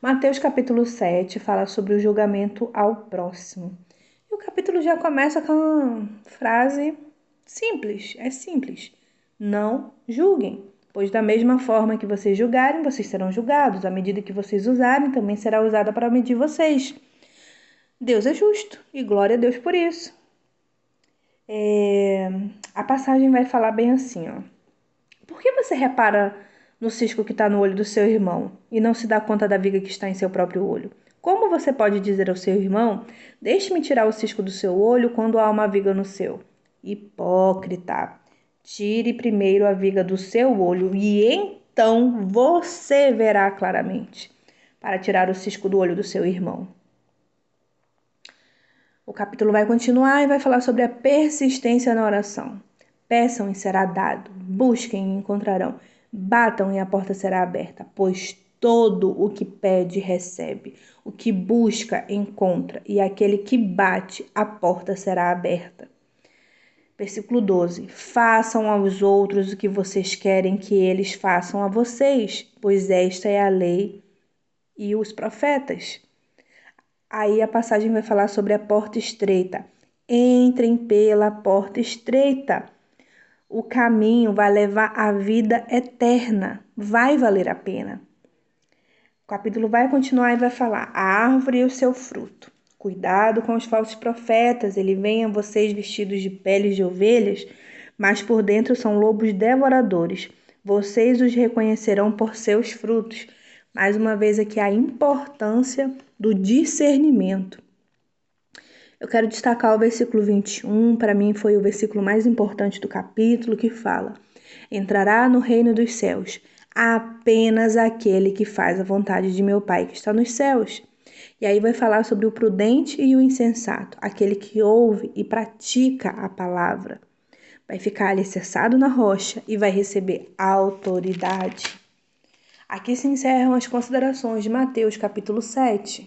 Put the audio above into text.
Mateus capítulo 7 fala sobre o julgamento ao próximo. E o capítulo já começa com uma frase simples, é simples. Não julguem, pois da mesma forma que vocês julgarem, vocês serão julgados. A medida que vocês usarem também será usada para medir vocês. Deus é justo e glória a Deus por isso. É... A passagem vai falar bem assim, ó. Por que você repara no cisco que está no olho do seu irmão e não se dá conta da viga que está em seu próprio olho? Como você pode dizer ao seu irmão: Deixe-me tirar o cisco do seu olho quando há uma viga no seu? Hipócrita! Tire primeiro a viga do seu olho e então você verá claramente para tirar o cisco do olho do seu irmão. O capítulo vai continuar e vai falar sobre a persistência na oração. Peçam e será dado, busquem e encontrarão, batam e a porta será aberta, pois todo o que pede recebe, o que busca encontra, e aquele que bate, a porta será aberta. Versículo 12: Façam aos outros o que vocês querem que eles façam a vocês, pois esta é a lei e os profetas. Aí a passagem vai falar sobre a porta estreita. Entrem pela porta estreita o caminho vai levar à vida eterna, vai valer a pena. O capítulo vai continuar e vai falar: a árvore e o seu fruto. Cuidado com os falsos profetas, ele vem a vocês vestidos de peles de ovelhas, mas por dentro são lobos devoradores. Vocês os reconhecerão por seus frutos. Mais uma vez aqui a importância do discernimento. Eu quero destacar o versículo 21, para mim foi o versículo mais importante do capítulo, que fala: Entrará no reino dos céus apenas aquele que faz a vontade de meu Pai que está nos céus. E aí vai falar sobre o prudente e o insensato, aquele que ouve e pratica a palavra. Vai ficar alicerçado na rocha e vai receber autoridade. Aqui se encerram as considerações de Mateus capítulo 7.